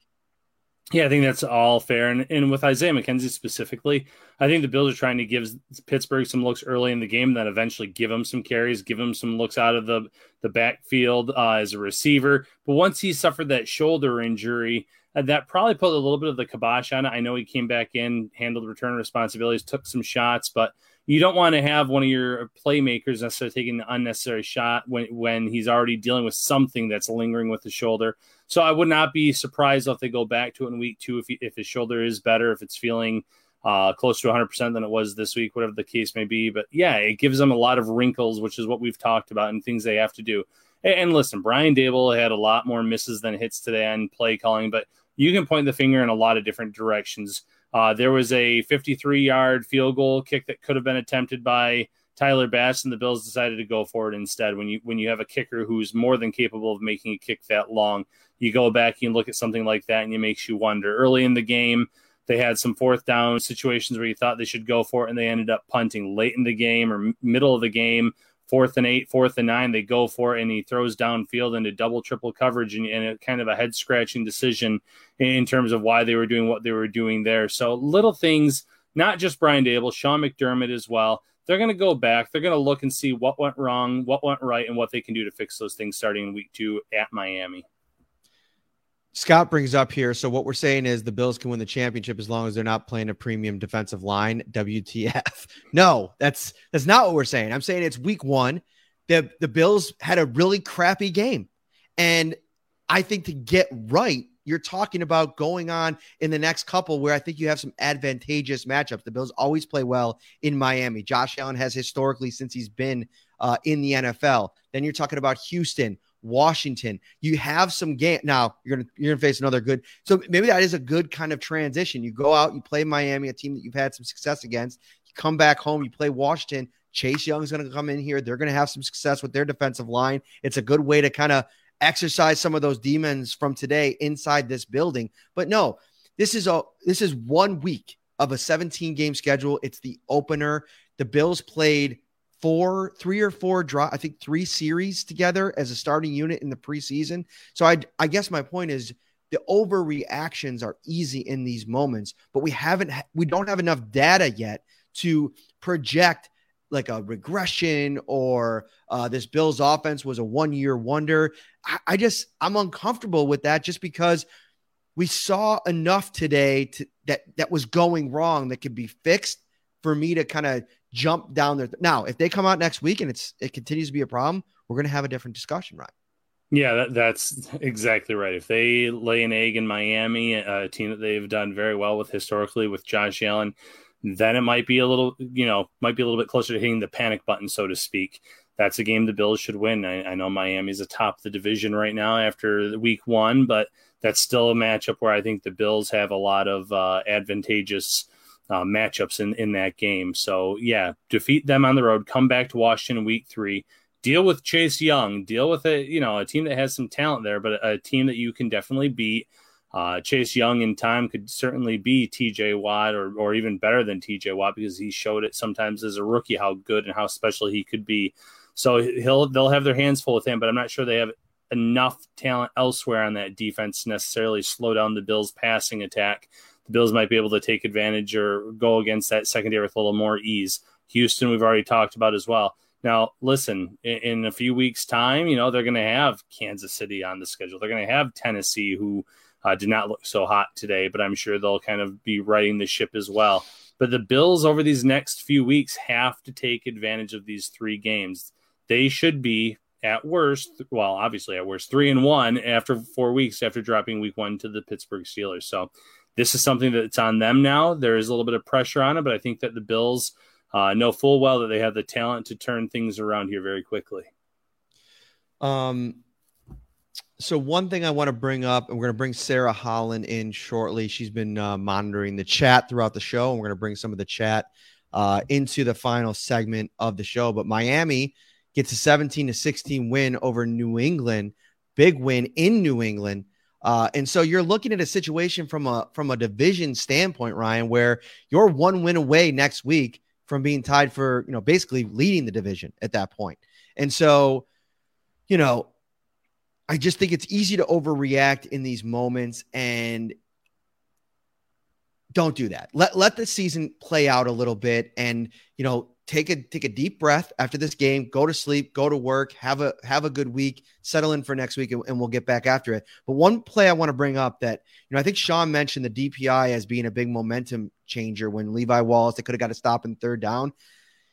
Yeah, I think that's all fair. And, and with Isaiah McKenzie specifically, I think the Bills are trying to give Pittsburgh some looks early in the game that eventually give him some carries, give him some looks out of the, the backfield uh, as a receiver. But once he suffered that shoulder injury, uh, that probably put a little bit of the kibosh on it. I know he came back in, handled return responsibilities, took some shots, but – you don't want to have one of your playmakers necessarily taking an unnecessary shot when when he's already dealing with something that's lingering with the shoulder. So I would not be surprised if they go back to it in week two if he, if his shoulder is better, if it's feeling uh, closer to 100 percent than it was this week, whatever the case may be. But yeah, it gives them a lot of wrinkles, which is what we've talked about and things they have to do. And, and listen, Brian Daboll had a lot more misses than hits today on play calling, but you can point the finger in a lot of different directions. Uh, there was a 53 yard field goal kick that could have been attempted by Tyler Bass and the Bills decided to go for it instead. When you when you have a kicker who's more than capable of making a kick that long, you go back and look at something like that, and it makes you wonder. Early in the game, they had some fourth down situations where you thought they should go for it, and they ended up punting late in the game or middle of the game. Fourth and eight, fourth and nine, they go for it, and he throws downfield into double, triple coverage, and, and kind of a head scratching decision in terms of why they were doing what they were doing there. So little things, not just Brian Daboll, Sean McDermott as well they're going to go back. They're going to look and see what went wrong, what went right, and what they can do to fix those things starting in week two at Miami. Scott brings up here. So what we're saying is the Bills can win the championship as long as they're not playing a premium defensive line. WTF? No, that's that's not what we're saying. I'm saying it's week one. The the Bills had a really crappy game, and I think to get right, you're talking about going on in the next couple where I think you have some advantageous matchups. The Bills always play well in Miami. Josh Allen has historically since he's been uh, in the NFL. Then you're talking about Houston, Washington. You have some game now. You're gonna you're gonna face another good. So maybe that is a good kind of transition. You go out, you play Miami, a team that you've had some success against. You come back home, you play Washington. Chase Young is to come in here. They're to have some success with their defensive line. It's a good way to kind of exercise some of those demons from today inside this building. But no, this is a this is one week of a 17 game schedule. It's the opener. The Bills played four, three or four draw, I think three series together as a starting unit in the preseason. So I I guess my point is the overreactions are easy in these moments, but we haven't we don't have enough data yet to project like a regression or uh, this Bills offense was a one year wonder. I, I, just, I'm uncomfortable with that just because we saw enough today to, that that was going wrong that could be fixed for me to kind of jump down there. Now, if they come out next week and it's it continues to be a problem, we're going to have a different discussion, right? Yeah, that, that's exactly right. If they lay an egg in Miami, a team that they've done very well with historically with Josh Allen, then it might be a little, you know, might be a little bit closer to hitting the panic button, so to speak. That's a game the Bills should win. I, I know Miami's atop the division right now after week one, but that's still a matchup where I think the Bills have a lot of uh, advantageous uh, matchups in, in that game. So, yeah, defeat them on the road, come back to Washington week three, deal with Chase Young, deal with a, you know, a team that has some talent there, but a, a team that you can definitely beat uh, Chase Young in time could certainly be TJ Watt or, or even better than TJ Watt because he showed it sometimes as a rookie how good and how special he could be. So he'll they'll have their hands full with him, but I'm not sure they have enough talent elsewhere on that defense necessarily slow down the Bills' passing attack. The Bills might be able to take advantage or go against that secondary with a little more ease. Houston, we've already talked about as well. Now, listen, in, in a few weeks' time, you know, they're going to have Kansas City on the schedule. They're going to have Tennessee, who uh, did not look so hot today, but I'm sure they'll kind of be riding the ship as well. But the Bills over these next few weeks have to take advantage of these three games. They should be at worst, well, obviously at worst, three and one after four weeks after dropping week one to the Pittsburgh Steelers. So this is something that's on them now. There is a little bit of pressure on it, but I think that the Bills uh, know full well that they have the talent to turn things around here very quickly. Um, so one thing I want to bring up, and we're going to bring Sarah Holland in shortly. She's been uh, monitoring the chat throughout the show, and we're going to bring some of the chat uh, into the final segment of the show. But Miami gets a 17 to 16 win over New England, big win in New England. Uh, and so you're looking at a situation from a from a division standpoint, Ryan, where you're one win away next week from being tied for you know basically leading the division at that point. And so, you know, I just think it's easy to overreact in these moments and don't do that. Let let the season play out a little bit and you know take a take a deep breath after this game, go to sleep, go to work, have a have a good week, settle in for next week and, and we'll get back after it. But one play I want to bring up that you know I think Sean mentioned the DPI as being a big momentum changer when Levi Wallace they could have got a stop in third down.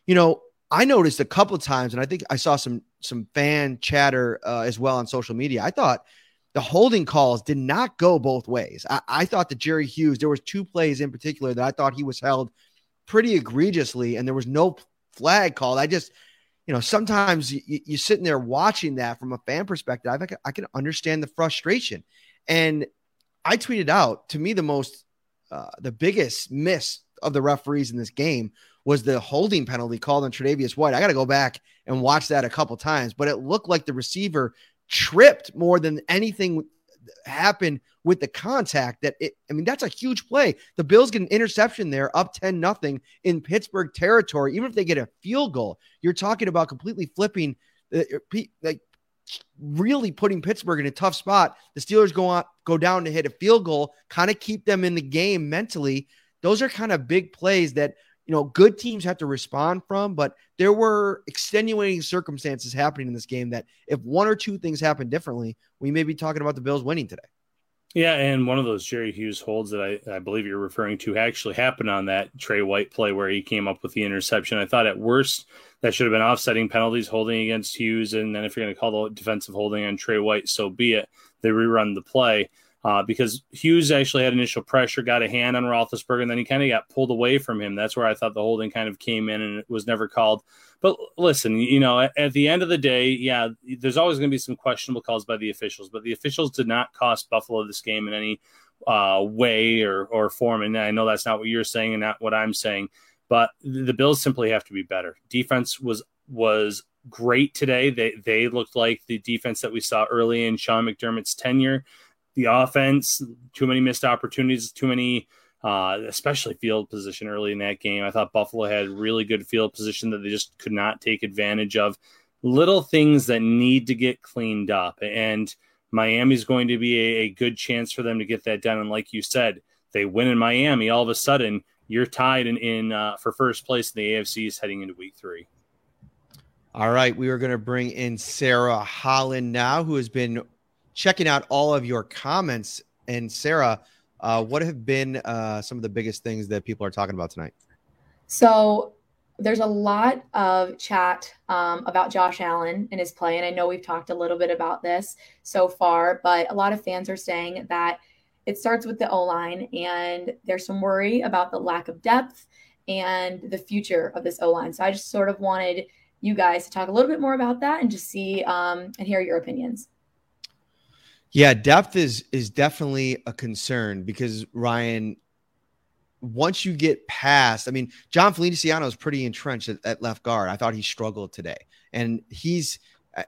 You know, I noticed a couple of times, and I think I saw some some fan chatter uh, as well on social media. I thought the holding calls did not go both ways. I, I thought that Jerry Hughes, there was two plays in particular that I thought he was held pretty egregiously, and there was no flag called. I just, you know, sometimes you, you're sitting there watching that from a fan perspective. I can, I can understand the frustration, and I tweeted out to me the most, uh, the biggest miss of the referees in this game was the holding penalty called on Tre'Davious White. I got to go back and watch that a couple times, but it looked like the receiver tripped more than anything happened with the contact that it I mean that's a huge play. The Bills get an interception there up 10 nothing in Pittsburgh territory. Even if they get a field goal, you're talking about completely flipping uh, like really putting Pittsburgh in a tough spot. The Steelers go on go down to hit a field goal, kind of keep them in the game mentally. Those are kind of big plays that you know good teams have to respond from, but there were extenuating circumstances happening in this game that if one or two things happen differently, we may be talking about the Bills winning today. Yeah, and one of those Jerry Hughes holds that I, I believe you're referring to actually happened on that Tre White play where he came up with the interception. I thought at worst that should have been offsetting penalties holding against Hughes, and then if you're going to call the defensive holding on Tre White, so be it. They rerun the play uh, because Hughes actually had initial pressure, got a hand on Roethlisberger, and then he kind of got pulled away from him. That's where I thought the holding kind of came in, and it was never called. But listen, you know, at, at the end of the day, yeah, there's always going to be some questionable calls by the officials, but the officials did not cost Buffalo this game in any uh, way or, or form. And I know that's not what you're saying and not what I'm saying, but the Bills simply have to be better. Defense was was great today. They they looked like the defense that we saw early in Sean McDermott's tenure. The offense, too many missed opportunities, too many uh, especially field position early in that game. I thought Buffalo had really good field position that they just could not take advantage of. Little things that need to get cleaned up. And Miami's going to be a, a good chance for them to get that done. And like you said, they win in Miami, all of a sudden you're tied in, in uh, for first place in the AFCs heading into week three. All right, we are going to bring in Sarah Holland now, who has been checking out all of your comments. And Sarah, uh, what have been uh, some of the biggest things that people are talking about tonight? So there's a lot of chat um, about Josh Allen and his play, and I know we've talked a little bit about this so far, but a lot of fans are saying that it starts with the O line, and there's some worry about the lack of depth and the future of this O line. So I just sort of wanted you guys to talk a little bit more about that and just see um, and hear your opinions. Yeah, depth is is definitely a concern because Ryan, once you get past, I mean, Jon Feliciano is pretty entrenched at, at, left guard. I thought he struggled today, and he's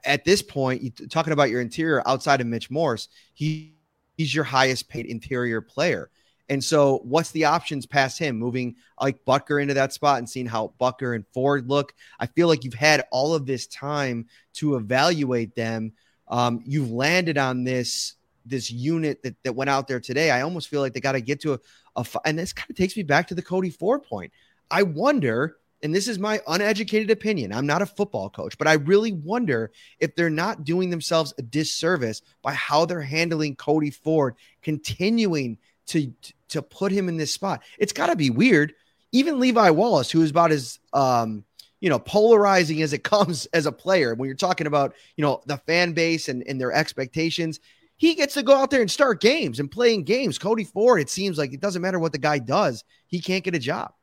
at this point talking about your interior outside of Mitch Morse. He he's your highest paid interior player. And so, what's the options past him? Moving like Boettger into that spot and seeing how Boettger and Ford look. I feel like you've had all of this time to evaluate them um, you've landed on this this unit that, that went out there today. I almost feel like they got to get to a, a and this kind of takes me back to the Cody Ford point. I wonder, and this is my uneducated opinion. I'm not a football coach, but I really wonder if they're not doing themselves a disservice by how they're handling Cody Ford, continuing to to put him in this spot. It's got to be weird. Even Levi Wallace, who is about as um, you know, polarizing as it comes as a player. When you're talking about, you know, the fan base and, and their expectations, he gets to go out there and start games and playing games. Cody Ford, it seems like it doesn't matter what the guy does, he can't get a job.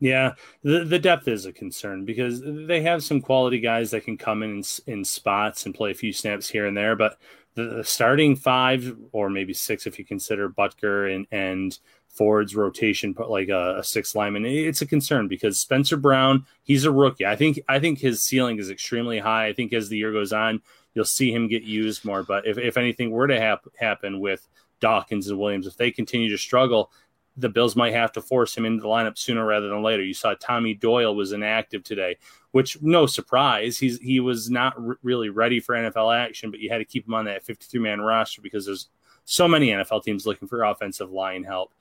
Yeah, the, the depth is a concern because they have some quality guys that can come in, in, spots and play a few snaps here and there, but the, the starting five or maybe six if you consider Boettger and and Ford's rotation, like a, a six lineman, it's a concern because Spencer Brown, he's a rookie. I think I think his ceiling is extremely high. I think as the year goes on, you'll see him get used more. But if, if anything were to hap- happen with Dawkins and Williams, if they continue to struggle, the Bills might have to force him into the lineup sooner rather than later. You saw Tommy Doyle was inactive today, which no surprise. He's he was not r- really ready for NFL action, but you had to keep him on that 53 man roster because there's so many NFL teams looking for offensive line help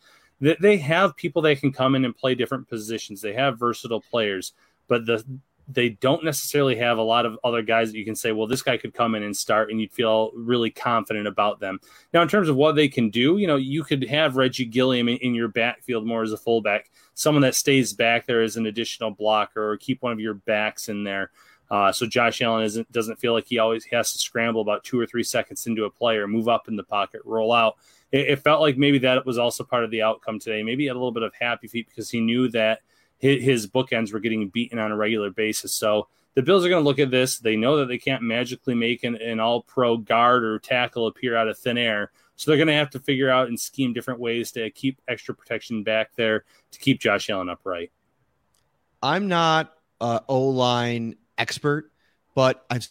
they have people that can come in and play different positions. They have versatile players, but the they don't necessarily have a lot of other guys that you can say, well, this guy could come in and start, and you'd feel really confident about them. Now, in terms of what they can do, you know, you could have Reggie Gilliam in, in your backfield more as a fullback, someone that stays back there as an additional blocker, or keep one of your backs in there. Uh, so Josh Allen isn't doesn't feel like he always has to scramble about two or three seconds into a play or move up in the pocket, roll out it, it, felt like maybe that was also part of the outcome today. Maybe he had a little bit of happy feet because he knew that his, his bookends were getting beaten on a regular basis. So the Bills are going to look at this. They know that they can't magically make an, an all pro guard or tackle appear out of thin air. So they're going to have to figure out and scheme different ways to keep extra protection back there to keep Josh Allen upright. I'm not a O line expert, but I've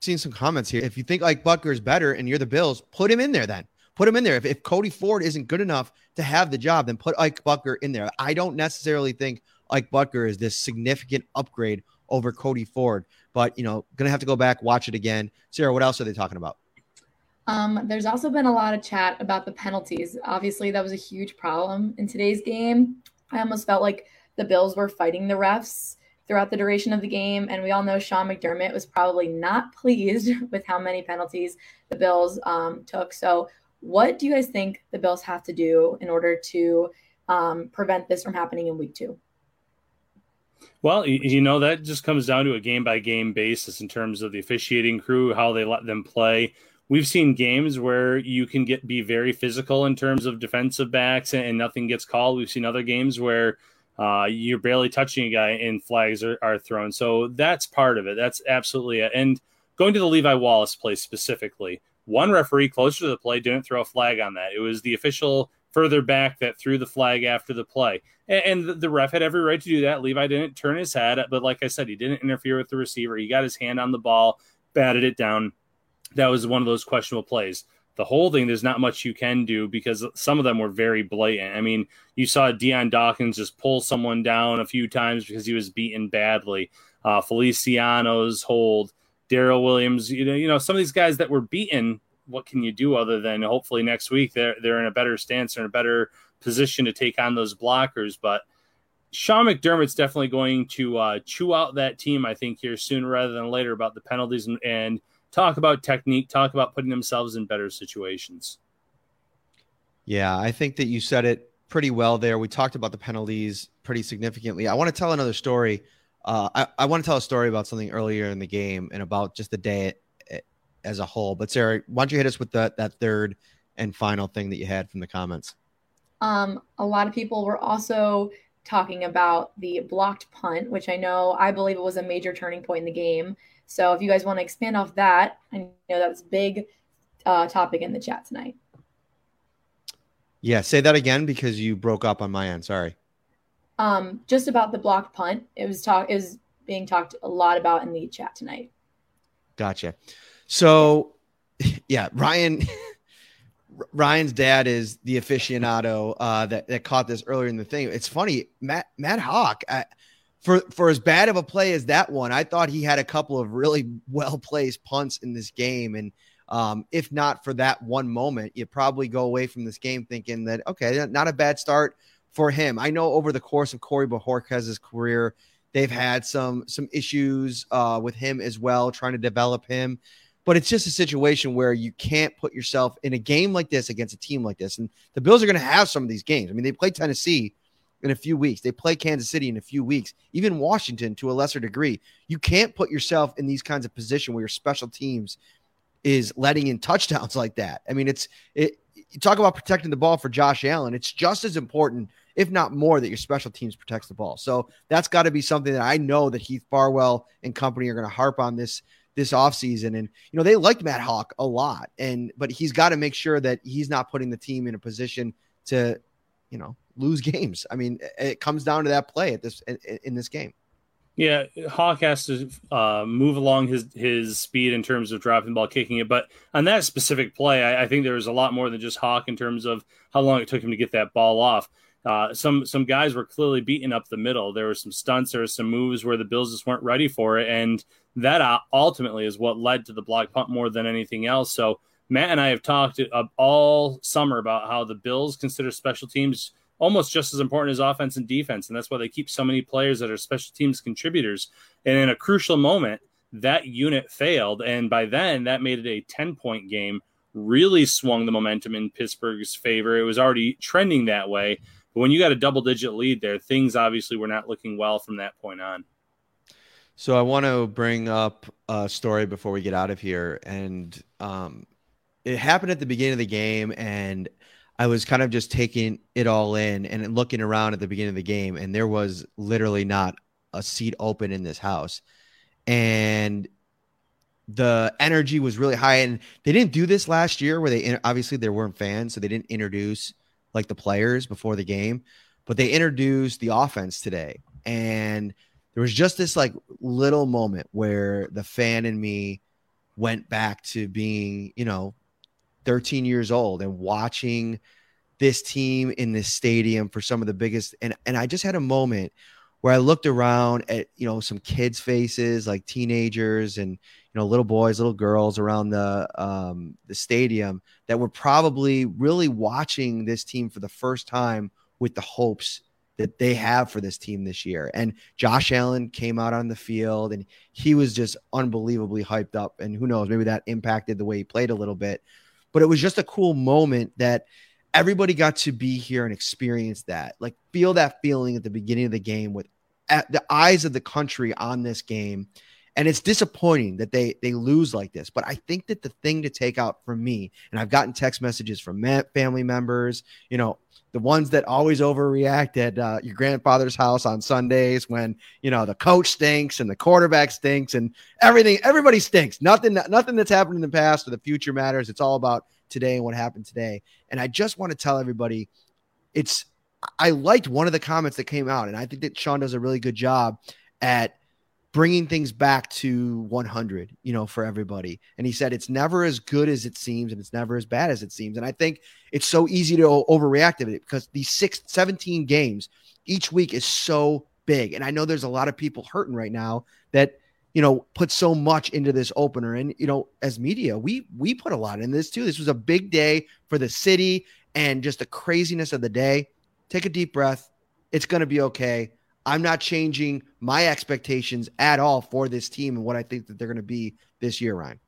seen some comments here. If you think like Boettger is better and you're the Bills, put him in there then. Put him in there. If, if Cody Ford isn't good enough to have the job, then put Ike Boettger in there. I don't necessarily think Ike Boettger is this significant upgrade over Cody Ford, but you know, gonna have to go back, watch it again. Sarah, what else are they talking about? Um, there's also been a lot of chat about the penalties. Obviously, that was a huge problem in today's game. I almost felt like the Bills were fighting the refs throughout the duration of the game. And we all know Sean McDermott was probably not pleased with how many penalties the Bills um, took. So, what do you guys think the Bills have to do in order to um, prevent this from happening in week two? Well, you know, that just comes down to a game by game basis in terms of the officiating crew, how they let them play. We've seen games where you can get be very physical in terms of defensive backs and, and nothing gets called. We've seen other games where uh, you're barely touching a guy and flags are, are thrown. So that's part of it. That's absolutely it. And going to the Levi Wallace play specifically, one referee closer to the play didn't throw a flag on that. It was the official further back that threw the flag after the play. And, and the ref had every right to do that. Levi didn't turn his head, but like I said, he didn't interfere with the receiver. He got his hand on the ball, batted it down. That was one of those questionable plays the holding, there's not much you can do because some of them were very blatant. I mean, you saw Dion Dawkins just pull someone down a few times because he was beaten badly. Uh, Feliciano's hold, Daryl Williams, you know, you know, some of these guys that were beaten. What can you do other than hopefully next week they're they're in a better stance, they're in a better position to take on those blockers. But Sean McDermott's definitely going to uh, chew out that team, I think, here sooner rather than later about the penalties and, and talk about technique, talk about putting themselves in better situations. Yeah, I think that you said it pretty well there. We talked about the penalties pretty significantly. I want to tell another story. Uh, I, I want to tell a story about something earlier in the game and about just the day as a whole. But Sarah, why don't you hit us with that that third and final thing that you had from the comments? Um, a lot of people were also talking about the blocked punt, which I know I believe it was a major turning point in the game. So if you guys want to expand off that, I know that was a big uh, topic in the chat tonight. Yeah, say that again because you broke up on my end. Sorry. Um, just about the blocked punt. It was talk. It was being talked a lot about in the chat tonight. Gotcha. So, yeah, Ryan. Ryan's dad is the aficionado uh, that that caught this earlier in the thing. It's funny, Matt Matt Haack. I, for for as bad of a play as that one, I thought he had a couple of really well placed punts in this game. And um, if not for that one moment, you probably go away from this game thinking that okay, not a bad start for him. I know over the course of Corey Bojorquez's career, they've had some some issues uh, with him as well, trying to develop him. But it's just a situation where you can't put yourself in a game like this against a team like this. And the Bills are going to have some of these games. I mean, they play Tennessee in a few weeks. They play Kansas City in a few weeks, even Washington to a lesser degree. You can't put yourself in these kinds of position where your special teams is letting in touchdowns like that. I mean, it's it. You talk about protecting the ball for Josh Allen. It's just as important, if not more, that your special teams protects the ball. So that's got to be something that I know that Heath Farwell and company are going to harp on this this offseason. And you know, they liked Matt Haack a lot. And but he's got to make sure that he's not putting the team in a position to, you know, lose games. I mean, it comes down to that play at this in, in this game. Yeah, Haack has to uh, move along his his speed in terms of dropping the ball, kicking it. But on that specific play, I, I think there was a lot more than just Haack in terms of how long it took him to get that ball off. Uh, some some guys were clearly beating up the middle. There were some stunts, there were some moves where the Bills just weren't ready for it, and that uh, ultimately is what led to the block punt more than anything else. So Matt and I have talked uh, all summer about how the Bills consider special teams almost just as important as offense and defense. And that's why they keep so many players that are special teams contributors. And in a crucial moment, that unit failed. And by then, that made it a 10 point game, really swung the momentum in Pittsburgh's favor. It was already trending that way. But when you got a double digit lead there, things obviously were not looking well from that point on. So I want to bring up a story before we get out of here. And um, it happened at the beginning of the game. And I was kind of just taking it all in and looking around at the beginning of the game, and there was literally not a seat open in this house. And the energy was really high. And they didn't do this last year where they obviously there weren't fans, so they didn't introduce like the players before the game, but they introduced the offense today. and there was just this like little moment where the fan in me went back to being, you know, 13 years old and watching this team in this stadium for some of the biggest and and I just had a moment where I looked around at you know some kids faces like teenagers and you know little boys little girls around the um the stadium that were probably really watching this team for the first time with the hopes that they have for this team this year. And Josh Allen came out on the field and he was just unbelievably hyped up. And who knows, maybe that impacted the way he played a little bit. But it was just a cool moment that everybody got to be here and experience that, like feel that feeling at the beginning of the game with the eyes of the country on this game. And it's disappointing that they they lose like this. But I think that the thing to take out from me, and I've gotten text messages from family members, you know, the ones that always overreact at uh, your grandfather's house on Sundays when you know the coach stinks and the quarterback stinks and everything. Everybody stinks. Nothing. Nothing that's happened in the past or the future matters. It's all about today and what happened today. And I just want to tell everybody, it's. I liked one of the comments that came out, and I think that Sean does a really good job at bringing things back to 100 you know for everybody. And he said it's never as good as it seems and it's never as bad as it seems. And i think it's so easy to overreact to it because these six 17 games each week is so big. And i know there's a lot of people hurting right now that you know put so much into this opener. And you know as media we we put a lot in this too. This was a big day for the city and just the craziness of the day. Take a deep breath. It's going to be okay I'm not changing my expectations at all for this team and what I think that they're going to be this year, Ryan.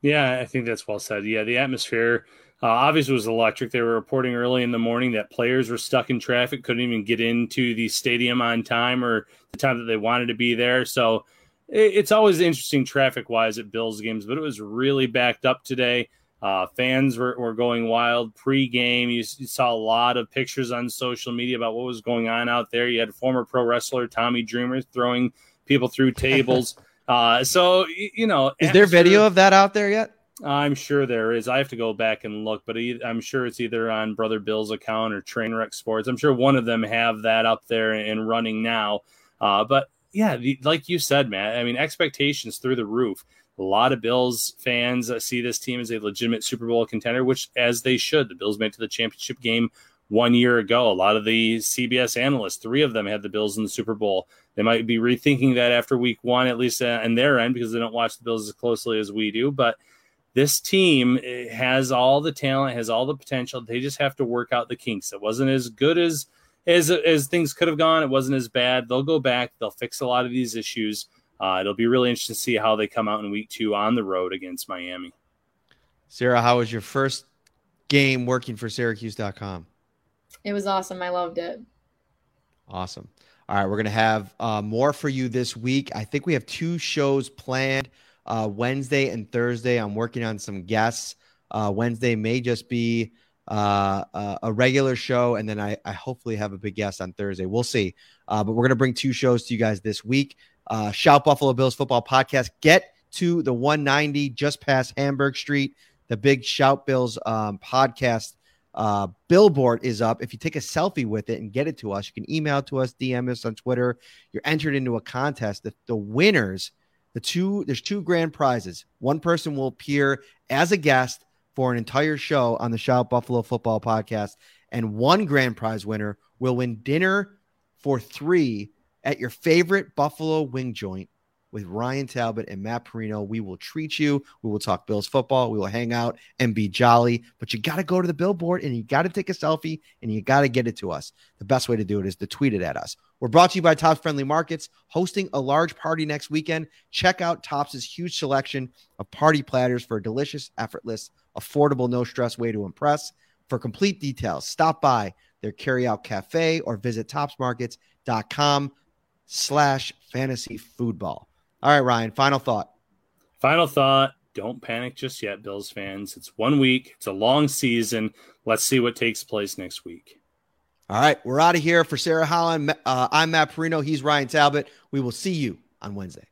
Yeah, I think that's well said. Yeah, the atmosphere uh, obviously was electric. They were reporting early in the morning that players were stuck in traffic, couldn't even get into the stadium on time or the time that they wanted to be there. So it's always interesting traffic wise at Bills games, but it was really backed up today. Uh, fans were, were going wild pre-game. You, you, saw a lot of pictures on social media about what was going on out there. You had former pro wrestler Tommy Dreamer throwing people through tables. uh, so you know, is there video of that out there yet? I'm sure there is. I have to go back and look, but I'm sure it's either on Brother Bill's account or Trainwreck Sports. I'm sure one of them have that up there and running now. Uh, but yeah, the, like you said, Matt, I mean, expectations through the roof. A lot of Bills fans see this team as a legitimate Super Bowl contender, which as they should. The Bills made to the championship game one year ago. A lot of the CBS analysts, three of them had the Bills in the Super Bowl. They might be rethinking that after week one, at least uh, in their end, because they don't watch the Bills as closely as we do. But this team eh, has all the talent, has all the potential. They just have to work out the kinks. It wasn't as good as as as things could have gone. It wasn't as bad. They'll go back. They'll fix a lot of these issues. Uh, it'll be really interesting to see how they come out in week two on the road against Miami. Sarah, how was your first game working for Syracuse.com? It was awesome. I loved it. Awesome. All right, we're going to have uh, more for you this week. I think we have two shows planned uh, Wednesday and Thursday. I'm working on some guests. Uh, Wednesday may just be uh, uh, a regular show, and then I, I, hopefully have a big guest on Thursday. We'll see. Uh, but we're going to bring two shows to you guys this week uh, Shout Buffalo Bills football podcast. Get to the 190 just past Hamburg Street. The big Shout Bills um, podcast uh, billboard is up. If you take a selfie with it and get it to us, you can email to us, DM us on Twitter. You're entered into a contest. The, the winners, the two, there's two grand prizes. One person will appear as a guest for an entire show on the Shout Buffalo Football podcast, and one grand prize winner will win dinner for three at your favorite Buffalo wing joint with Ryan Talbot and Matt Parrino. We will treat you. We will talk Bills football. We will hang out and be jolly. But you got to go to the billboard and you got to take a selfie and you got to get it to us. The best way to do it is to tweet it at us. We're brought to you by Tops Friendly Markets, hosting a large party next weekend. Check out Tops' huge selection of party platters for a delicious, effortless, affordable, no stress way to impress. For complete details, stop by their carryout cafe or visit topsmarkets.com slash fantasy football. All right, Ryan, final thought. Final thought. Don't panic just yet, Bills fans. It's one week, it's a long season. Let's see what takes place next week. All right, we're out of here for Sarah Holland. Uh, I'm Matt Parrino. He's Ryan Talbot. We will see you on Wednesday.